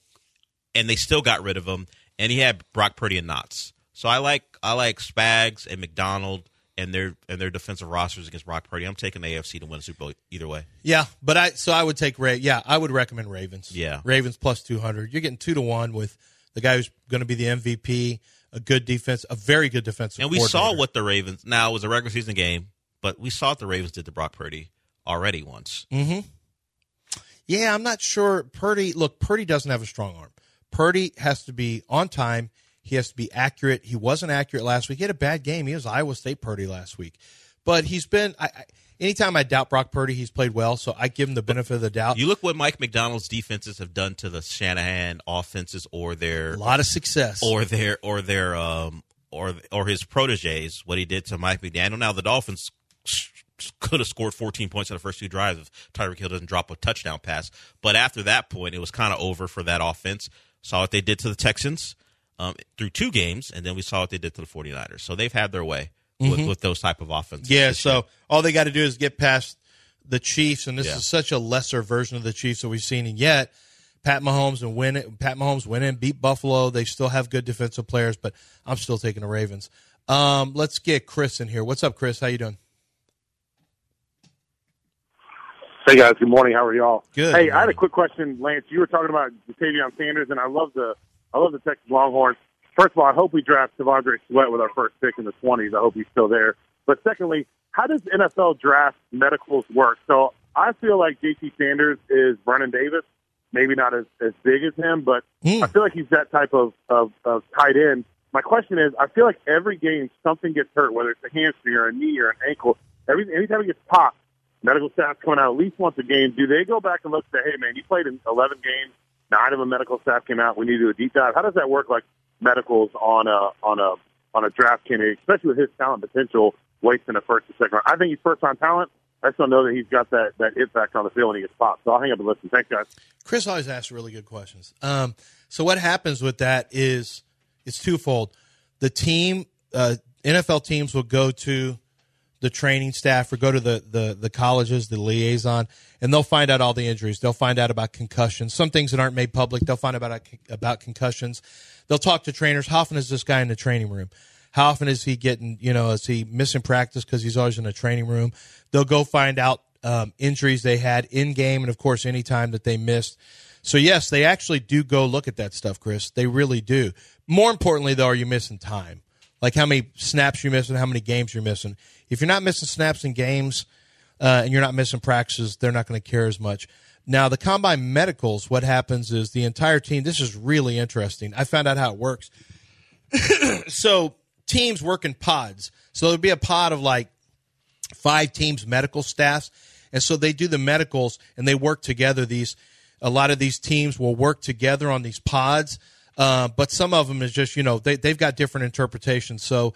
and they still got rid of him. And he had Brock Purdy and knots. So I like I like Spags and Macdonald and their and their defensive rosters against Brock Purdy. I'm taking the AFC to win the Super Bowl either way. Yeah, but I so I would take Ray. Yeah, I would recommend Ravens. Yeah. Ravens plus two hundred. You're getting two to one with the guy who's going to be the MVP. A good defense, a very good defensive. And we saw what the Ravens. Now it was a regular season game, but we saw what the Ravens did to Brock Purdy already once. Mm-hmm. Yeah, I'm not sure. Purdy, look, Purdy doesn't have a strong arm. Purdy has to be on time. He has to be accurate. He wasn't accurate last week. He had a bad game. He was Iowa State Purdy last week, but he's been. I, I, anytime I doubt Brock Purdy, he's played well, so I give him the benefit of the doubt. You look what Mike Macdonald's defenses have done to the Shanahan offenses, or their a lot of success, or their or their um or or his proteges. What he did to Mike McDaniel. Now the Dolphins could have scored 14 points in the first two drives if Tyreek Hill doesn't drop a touchdown pass. But after that point, it was kind of over for that offense. Saw what they did to the Texans um, through two games, and then we saw what they did to the 49ers. So they've had their way with, Mhm. with those type of offenses. Yeah, so year. all they got to do is get past the Chiefs, and this Yeah. is such a lesser version of the Chiefs that we've seen. And yet, Pat Mahomes and win it. Pat Mahomes win in, beat Buffalo. They still have good defensive players, but I'm still taking the Ravens. Um, let's get Chris in here. What's up, Chris? How you doing? Hey guys, good morning. How are y'all? Good. Hey, I had a quick question, Lance. You were talking about Ja'Tavion Sanders, and I love the I love the Texas Longhorns. First of all, I hope we draft Savondre Sweat with our first pick in the twenties. I hope he's still there. But secondly, how does NFL draft medicals work? So I feel like JT Sanders is Vernon Davis, maybe not as, as big as him, but hmm. I feel like he's that type of, of, of tight end. My question is, I feel like every game something gets hurt, whether it's a hamstring or a knee or an ankle. Every anytime he gets popped, medical staff coming out at least once a game. Do they go back and look and say, hey, man, you played in 11 games, nine of them medical staff came out. We need to do a deep dive. How does that work, like medicals on a on a on a draft candidate, especially with his talent potential, wasting a first or second round? I think he's first time talent. I still know that he's got that that impact on the field when he gets popped. So I'll hang up and listen. Thanks, guys. Chris always asks really good questions. Um, so what happens with that is it's twofold. The team, uh, NFL teams will go to the training staff or go to the, the, the colleges, the liaison, and they'll find out all the injuries. They'll find out about concussions. Some things that aren't made public, they'll find out about, about concussions. They'll talk to trainers. How often is this guy in the training room? How often is he getting, you know, is he missing practice because he's always in the training room? They'll go find out um, injuries they had in game and, of course, any time that they missed. So, yes, they actually do go look at that stuff, Chris. They really do. More importantly, though, are you missing time? Like how many snaps you're missing, how many games you're missing. If you're not missing snaps and games uh, and you're not missing practices, they're not going to care as much. Now, the combine medicals, what happens is the entire team, this is really interesting. I found out how it works. [COUGHS] so, teams work in pods. So, there'll be a pod of like five teams medical staffs and so they do the medicals and they work together these a lot of these teams will work together on these pods uh, but some of them is just you know they, they've got different interpretations so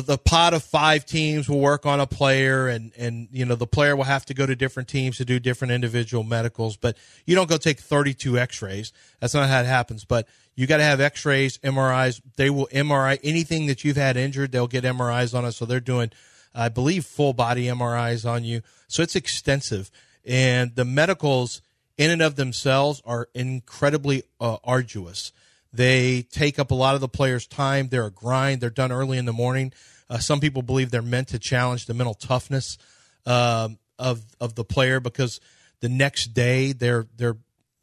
the pot of five teams will work on a player and and you know the player will have to go to different teams to do different individual medicals but you don't go take 32 x-rays. That's not how it happens but you got to have x-rays mris they will mri anything that you've had injured they'll get mris on it. So they're doing i believe full body mris on you. So it's extensive. And the medicals in and of themselves are incredibly uh, arduous they take up a lot of the players' time. They're a grind. They're done early in the morning. Uh, some people believe they're meant to challenge the mental toughness um, of of the player because the next day they're they're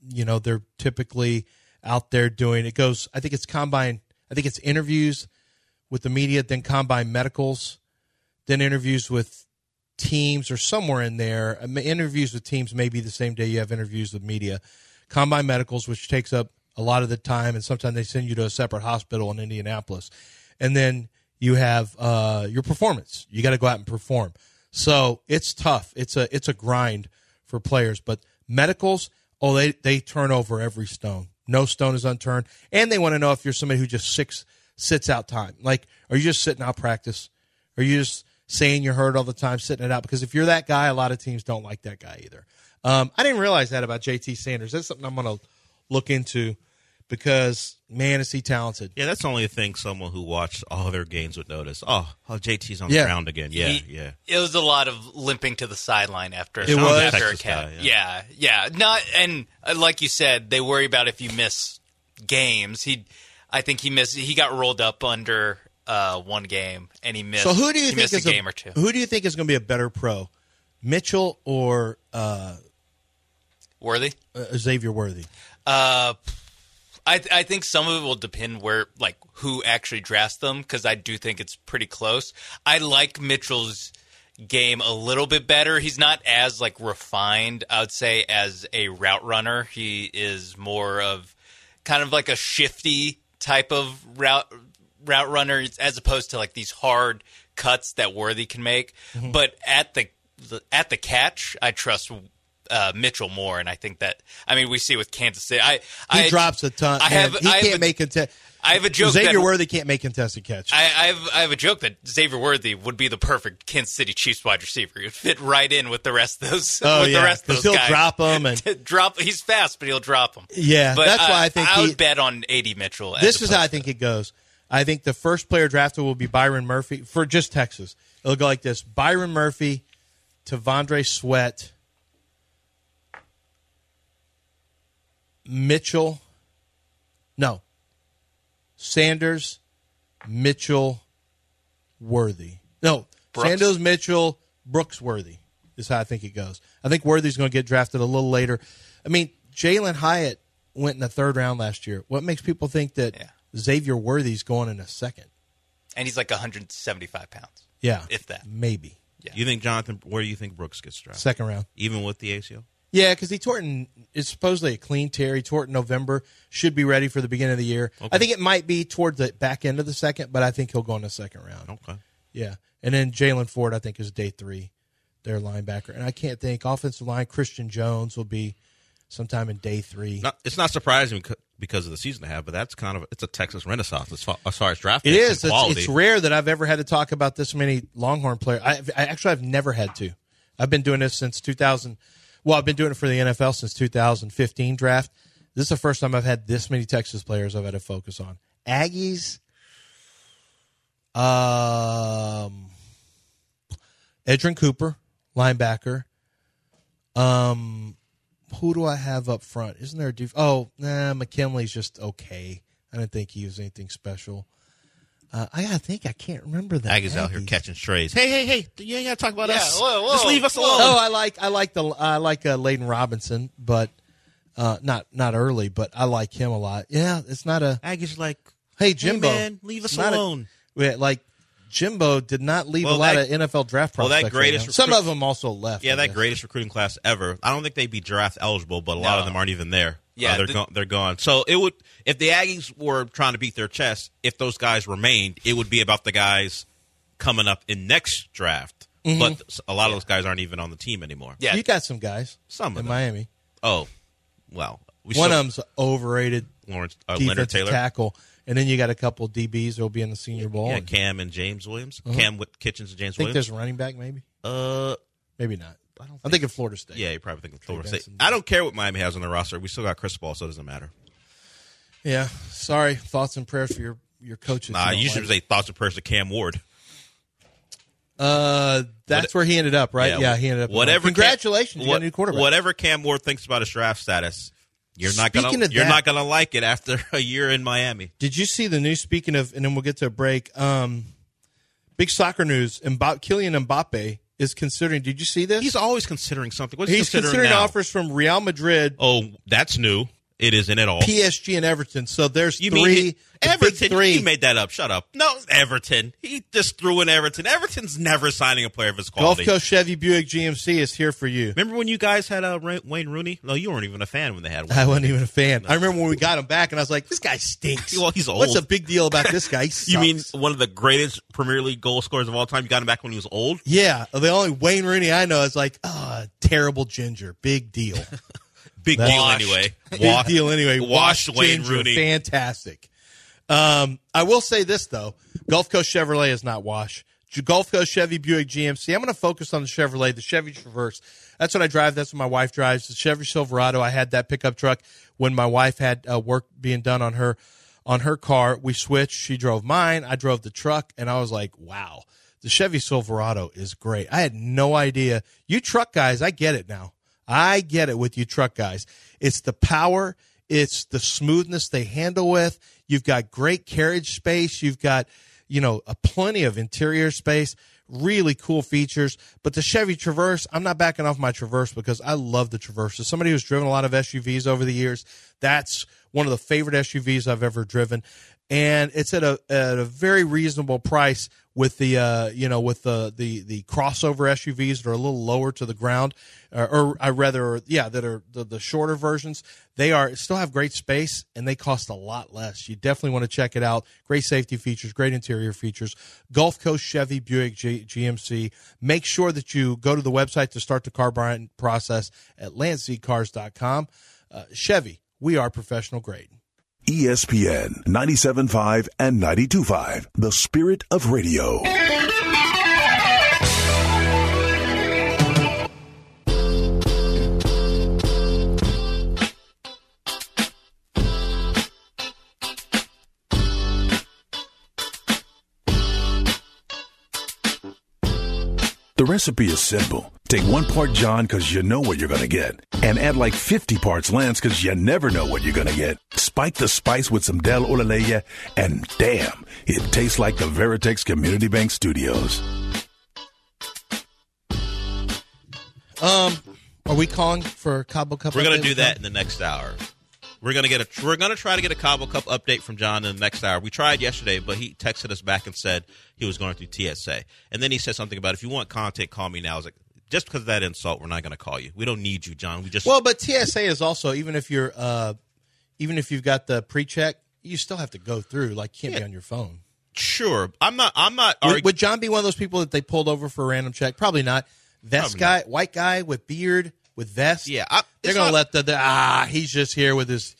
you know they're typically out there doing it goes. I think it's combine. I think it's interviews with the media, then combine medicals, then interviews with teams or somewhere in there. Interviews with teams may be the same day you have interviews with media. Combine medicals, which takes up a lot of the time, and sometimes they send you to a separate hospital in Indianapolis. and then you have uh, your performance. You got to go out and perform. So it's tough. It's a it's a grind for players. But medicals, oh, they they turn over every stone. No stone is unturned, and they want to know if you're somebody who just six sits out time. Like, are you just sitting out practice? Are you just saying you're hurt all the time, sitting it out? Because if you're that guy, a lot of teams don't like that guy either. Um, I didn't realize that about JT Sanders. That's something I'm going to look into because man, is he talented. Yeah, that's the only thing someone who watched all their games would notice. Oh, oh JT's on Yeah. the ground again. Yeah, He- yeah. It was a lot of limping to the sideline after It was? after a Texas cat. guy, yeah. yeah, Not and uh, like you said, they worry about if you miss games. He, I think he missed. He got rolled up under uh, one game, and he missed. So who do you he think missed is a game or two? Who do you think is going to be a better pro, Mitchell or uh, Worthy. uh, Xavier Worthy? Uh, I I think some of it will depend where like who actually drafts them because I do think it's pretty close. I like Mitchell's game a little bit better. He's not as like refined, I would say, as a route runner. He is more of kind of like a shifty type of route route runner as opposed to like these hard cuts that Worthy can make. Mm-hmm. But at the, the at the catch, I trust uh, Mitchell more, and I think that I mean we see with Kansas City. I He I, drops a ton. I have he I can't a- make contest. I have a joke that Xavier that- Worthy can't make contested catch. I, I have I have a joke that Xavier Worthy would be the perfect Kansas City Chiefs wide receiver. He'd fit right in with the rest of those. Oh, with yeah, the rest of those he'll guys. them and- [LAUGHS] drop. He's fast, but he'll drop them. Yeah, but that's why I think I he- bet on AD Mitchell. this is how I think it goes. I think the first player drafted will be Byron Murphy for just Texas. It'll go like this: Byron Murphy, T'Vondre Sweat, Mitchell. No. Sanders, Mitchell, Worthy. No, Brooks? Sanders, Mitchell, Brooks, Worthy is how I think it goes. I think Worthy's going to get drafted a little later. I mean, Jalin Hyatt went in the third round last year. What makes people think that Yeah. Xavier Worthy's going in a second? and he's like 175 pounds. Yeah, If that. maybe Yeah. You think Jonathan? Where do you think Brooks gets drafted? second round. Even with the ACL? Yeah, because he tore it in, it's supposedly a clean tear. He tore it in November. Should be ready for the beginning of the year. I think it might be toward the back end of the second, but I think he'll go in the second round. Okay. Yeah, and then Jaylan Ford, I think, is day three, their linebacker. And I can't think offensive line. Christian Jones will be sometime in day three. Not, it's not surprising because of the season they have, but that's kind of it's a Texas renaissance as far as, far as draft It is. It's, it's rare that I've ever had to talk about this many Longhorn players. I, I actually I've never had to. I've been doing this since 2000. Well, I've been doing it for the NFL since 2015 draft. This is the first time I've had this many Texas players I've had to focus on. Aggies. Um, Edgerrin Cooper, linebacker. Um, who do I have up front? Isn't there a def- oh nah McKinnley's just okay. I didn't think he was anything special. Uh, I gotta think. I can't remember that. Aggies out here catching strays. Hey, hey, hey! You ain't got to talk about Yeah, us. whoa, whoa, Just leave us whoa. alone. Oh, I like I like the I like uh, Layden Robinson, but uh, not not early, but I like him a lot. Yeah, it's not a Aggies like, hey Jimbo, man, leave us It's not a- alone. yeah, like Jimbo did not leave Well, a lot that- of NFL draft well, that prospects. right greatest. Some recruit- of them also left. yeah, I that guess. greatest recruiting class ever. I don't think they'd be draft eligible, but a lot No. of them aren't even there. Yeah, Uh, they're the- go- they're gone. So it would if the Aggies were trying to beat their chest, if those guys remained, it would be about the guys coming up in next draft. Mm-hmm. But a lot of those guys aren't even on the team anymore. Yeah, You got some guys. Some of in them. Miami. Oh, well, we One still- of them's overrated Lawrence uh, Leonard defensive Taylor. tackle, and then you got a couple DBs that'll be in the Senior Bowl. Yeah, Cam and James Williams. Cam with Kinchens and James I think Williams. there's a running back, maybe, Uh, maybe not. I don't I'm thinking Florida State. yeah, you're probably thinking Florida State. Benson. I don't care what Miami has on the roster. We still got Chris Ball, so it doesn't matter. yeah. Sorry, thoughts and prayers for your your coaches. Nah, you you should like. say thoughts and prayers to Cam Ward. Uh, that's where he ended up, right? Yeah, he ended up. Whatever. Congratulations, Cam, you got a new quarterback. Whatever Cam Ward thinks about his draft status, you're not Speaking gonna you're that- not gonna like it after [LAUGHS] a year in Miami. Did you see the news? Speaking of, and then we'll get to a break. Um, big soccer news. Mbappe, Kylian Mbappe is considering. Did you see this? He's always considering something. What's He's considering, considering offers from Real Madrid. Oh, that's new. It isn't at all. PSG and Everton. So there's You three. mean he- the big Everton? three. He made that up. Shut up. No, Everton. He just threw in Everton. Everton's never signing a player of his quality. Gulf. Coast Chevy Buick GMC is here for you. Remember when you guys had uh, Wayne Rooney? No, you weren't even a fan when they had. Wayne I wasn't even a fan. I remember when we got him back, and I was like, "This guy stinks." [LAUGHS] Well, he's old. What's the big deal about this guy? [LAUGHS] He You mean one of the greatest Premier League goal scorers of all time? You got him back when he was old. Yeah, the only Wayne Rooney I know is like, ah, terrible ginger, big deal, [LAUGHS] Big That's- deal Washed. anyway. big deal anyway. Washed Wayne ginger, Rooney. fantastic. Um, I will say this though, Gulf Coast Chevrolet is not wash. Gulf Coast Chevy Buick GMC. I'm going to focus on the Chevrolet, the Chevy Traverse. That's what I drive. That's what my wife drives. The Chevy Silverado. I had that pickup truck when my wife had uh, work being done on her on her car. We switched. She drove mine. I drove the truck, and I was like, wow, the Chevy Silverado is great. I had no idea. You truck guys, I get it now. I get it with you truck guys. It's the power, it's the smoothness they handle with. You've got great carriage space. You've got, you know, a plenty of interior space, really cool features. But the Chevy Traverse, I'm not backing off my Traverse because I love the Traverse. As somebody who's driven a lot of SUVs over the years, that's one of the favorite SUVs I've ever driven. And it's at a at a very reasonable price with the uh, you know with the, the the crossover SUVs that are a little lower to the ground, or, or I rather yeah that are the, the shorter versions. They are still have great space and they cost a lot less. You definitely want to check it out. Great safety features, great interior features. Gulf Coast Chevy Buick G- GMC. Make sure that you go to the website to start the car buying process at landzcars.com. Uh, Chevy, we are professional grade. ESPN 97.5 and 92.5, the spirit of radio. The recipe is simple. Take one part John because you know what you're going to get, and add like 50 parts Lance because you never know what you're going to get. Spike the spice with some Del Olaleye, and damn, it tastes like the Veritex Community Bank Studios. Um, are we calling for Cabo Cup? We're gonna do that in the next hour. We're gonna get a. We're gonna try to get a Cabo Cup update from John in the next hour. We tried yesterday, but he texted us back and said he was going through TSA, and then he said something about if you want content, call me now. I was like, just because of that insult, we're not gonna call you. We don't need you, John. We just Well, but TSA is also even if you're uh, even if you've got the pre-check, you still have to go through. Like, can't be on your phone. sure. I'm not. I'm not. Would, would John be one of those people that they pulled over for a random check? Probably not. Vest Probably guy, white guy with beard with vest. Yeah, I- they're gonna not- let the, the ah. He's just here with his.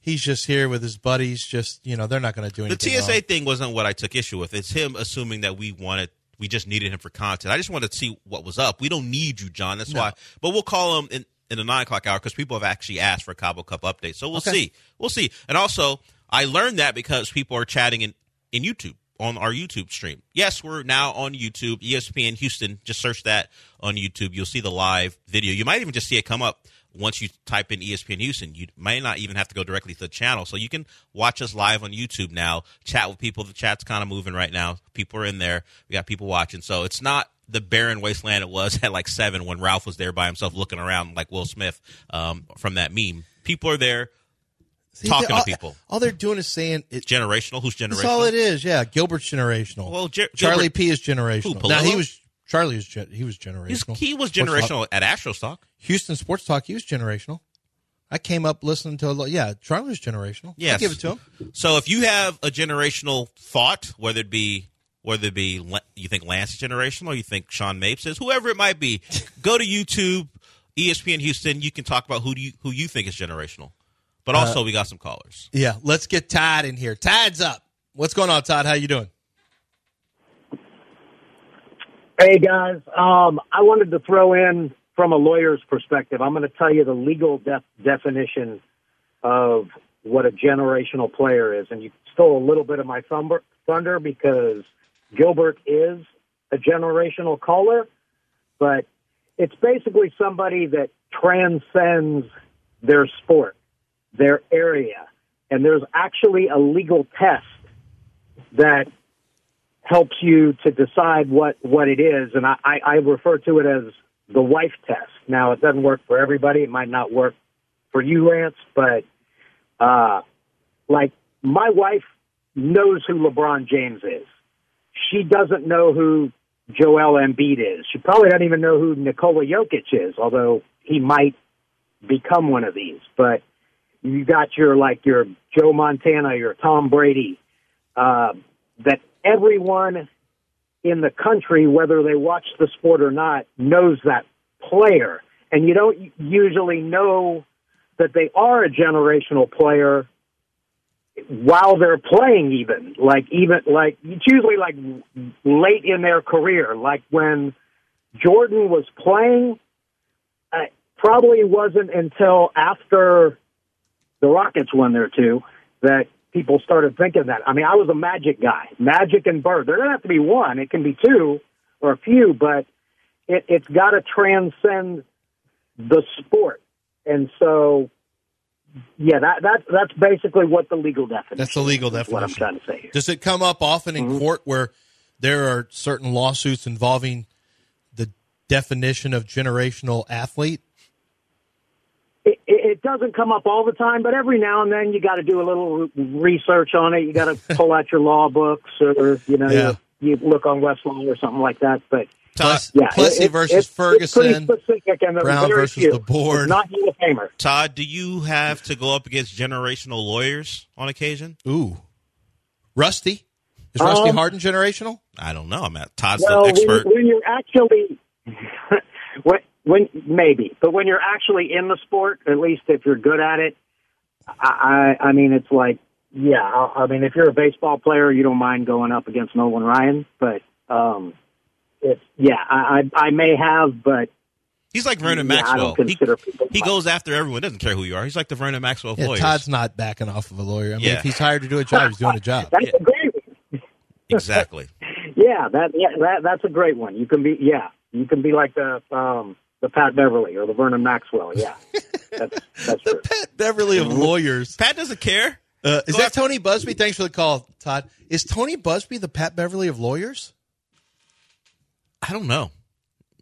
He's just here with his buddies. Just you know, they're not going to do anything. the. TSA wrong. thing wasn't what I took issue with. It's him assuming that we wanted. We just needed him for content. I just wanted to see what was up. We don't need you, John. That's No. why. But we'll call him in, in the nine o'clock hour because people have actually asked for a Cabo Cup update. So we'll Okay. see. We'll see. And also, I learned that because people are chatting in, in YouTube on our YouTube stream. Yes, we're now on YouTube. ESPN Houston. Just search that on YouTube. You'll see the live video. You might even just see it come up once you type in ESPN Houston. You may not even have to go directly to the channel. So you can watch us live on YouTube now, chat with people. The chat's kind of moving right now. People are in there. We got people watching. So it's not the barren wasteland it was [LAUGHS] at like seven when Ralph was there by himself looking around like Will Smith um, from that meme. People are there See, talking they- all, to people. All they're doing is saying it. Generational? Who's generational? That's all it is. Yeah, Gilbert's generational. Well, Ger- Charlie Gilbert- P is generational. Who, now he was Charlie was he was He's, generational. he was generational at Astros Talk. Houston Sports Talk. He was generational. I came up listening to a lot. Yeah, Charlie was generational. Yes. I give it to him. So if you have a generational thought, whether it be whether it be you think Lance is generational or you think Sean Mapes is, whoever it might be, go to YouTube, ESPN Houston. You can talk about who do you who you think is generational. But Uh, also, we got some callers. Yeah, let's get Todd in here. Todd's up. What's going on, Todd? How you doing? Hey guys, um, I wanted to throw in from a lawyer's perspective. I'm going to tell you the legal def- definition of what a generational player is, and you stole a little bit of my thunder, thunder because Gilbert is a generational caller, but it's basically somebody that transcends their sport, their area, and there's actually a legal test that helps you to decide what what it is, and I, I, refer to it as the wife test. Now, it doesn't work for everybody. It might not work for you, Lance, but Uh, like my wife knows who LeBron James is. She doesn't know who Joel Embiid is. She probably doesn't even know who Nikola Jokic is, although he might become one of these. But you got your like your Joe Montana, your Tom Brady, uh, that everyone in the country, whether they watch the sport or not, knows that player. And you don't usually know that they are a generational player while they're playing even like even like it's usually like late in their career like when jordan was playing uh, probably wasn't until after the rockets won there too, that people started thinking that i mean i was a magic guy magic and bird there doesn't have to be one it can be two or a few but it, it's got to transcend the sport and so yeah, that that that's basically what the legal definition. That's the legal definition. What I'm trying to say. Here. Does it come up often in Mm-hmm. court where there are certain lawsuits involving the definition of generational athlete? It, it, it doesn't come up all the time, but every now and then you got to do a little research on it. You got to [LAUGHS] pull out your law books, or you know, Yeah. you, you look on Westlaw or something like that. But Plus, yeah, Plessy it- it- versus it's- it's Ferguson, pretty Brown versus few. the board. It's not Hall of Famer. Todd, do you have to go up against generational lawyers on occasion? Ooh, Rusty is Rusty Um, Hardin generational? I don't know. I'm at Todd's Well, the when, expert. when you're actually, [LAUGHS] when, when maybe, but when you're actually in the sport, at least if you're good at it, I, I, I mean, it's like, yeah, I, I mean, if you're a baseball player, you don't mind going up against Nolan Ryan, but um, it's yeah, I, I, I may have, but He's like Vernon Yeah, I Maxwell. don't consider he, people he goes after everyone. Doesn't care who you are. He's like the Vernon Maxwell of Yeah, lawyers. Todd's not backing off of a lawyer. I mean, Yeah. if he's hired to do a job, he's doing a job. [LAUGHS] that's a great one. [LAUGHS] exactly. Yeah, that yeah, that that's a great one. You can be yeah, you can be like the um the Pat Beverley or the Vernon Maxwell. Yeah, [LAUGHS] that's that's true. Pat Beverley of lawyers. Pat doesn't care. Uh, is Go that after- Tony Buzbee? Thanks for the call, Todd. Is Tony Buzbee the Pat Beverley of lawyers? I don't know.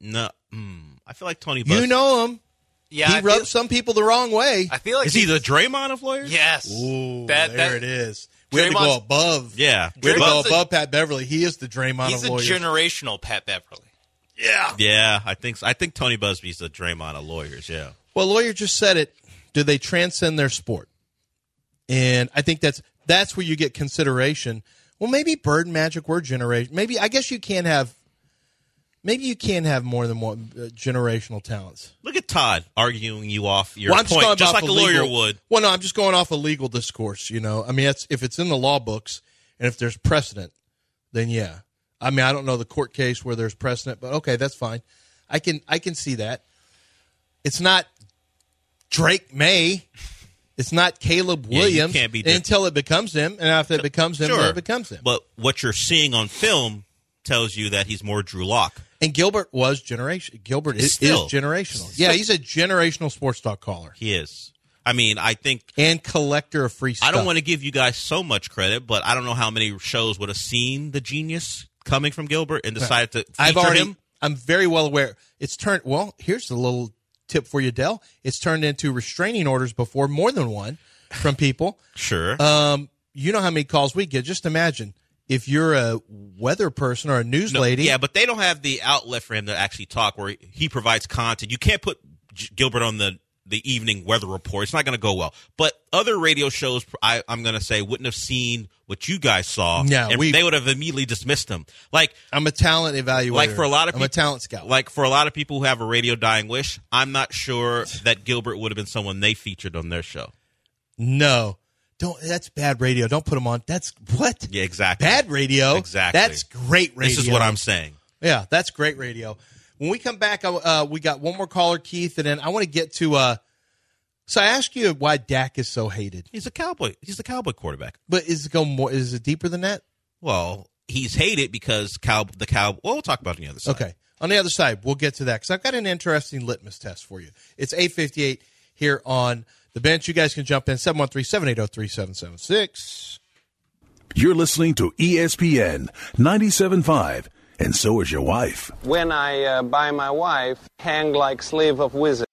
No, mm, I feel like Tony. Bus- You know him. Yeah, he I rubs feel- some people the wrong way. I feel like is he the Draymond of lawyers? Yes. Ooh, That- there that- it is. We had to go above. Yeah. we had to go Draymond's a- above Pat Beverley. He is the Draymond He's of a lawyers. generational Pat Beverley. Yeah. Yeah, I think so. I think Tony Buzbee's the Draymond of lawyers. Yeah. Well, lawyer just said it. Do they transcend their sport? And I think that's that's where you get consideration. Well, maybe Bird and Magic were generation. Maybe I guess you can have. Maybe you can have more than one uh, generational talents. Look at Todd arguing you off your well, I'm just point, just like a of lawyer would. Well, no, I'm just going off a legal discourse. You know, I mean, that's if it's in the law books and if there's precedent, then yeah. I mean, I don't know the court case where there's precedent, but okay, that's fine. I can I can see that. It's not Drake Maye. It's not Caleb Yeah, Williams can't be until it becomes him, and after it becomes him, then Sure. it becomes him. But what you're seeing on film tells you that he's more Drew Lock. And Gilbert was generation. Gilbert is, Still. is generational. Yeah, he's a generational sports talk caller He is. I mean, I think and collector of free stuff. I don't want to give you guys so much credit, but I don't know how many shows would have seen the genius coming from Gilbert and decided to feature I've already. him. I'm very well aware. It's turned. Well, here's the little tip for you, Del. It's turned into restraining orders before, more than one, from people. [LAUGHS] Sure. Um, you know how many calls we get. Just imagine if you're a weather person or a news No, lady. Yeah, but they don't have the outlet for him to actually talk where he provides content. You can't put Gilbert on the the evening weather report. It's not going to go well. But other radio shows, I, I'm going to say, wouldn't have seen what you guys saw. Yeah, and they would have immediately dismissed them. Like I'm a talent evaluator. like for a lot of people, I'm a talent scout. Like for a lot of people who have a radio dying wish, I'm not sure that Gilbert would have been someone they featured on their show. no, don't. That's bad radio. Don't put them on. That's what Yeah, exactly. bad radio. Exactly. That's great radio. This is what I'm saying. Yeah, that's great radio. When we come back, uh, we got one more caller, Keith, and then I want to get to. Uh, so I ask you why Dak is so hated, He's a cowboy. He's the cowboy quarterback. but is it go more? Is it deeper than that? Well, he's hated because cow the cow. Well, we'll talk about it on the other side. Okay. On the other side, we'll get to that because I've got an interesting litmus test for you. It's 858 here on the bench. You guys can jump in 713 780 3776. You're listening to ESPN 97.5, and so is your wife. When I uh, buy my wife, hang like slave of wizard.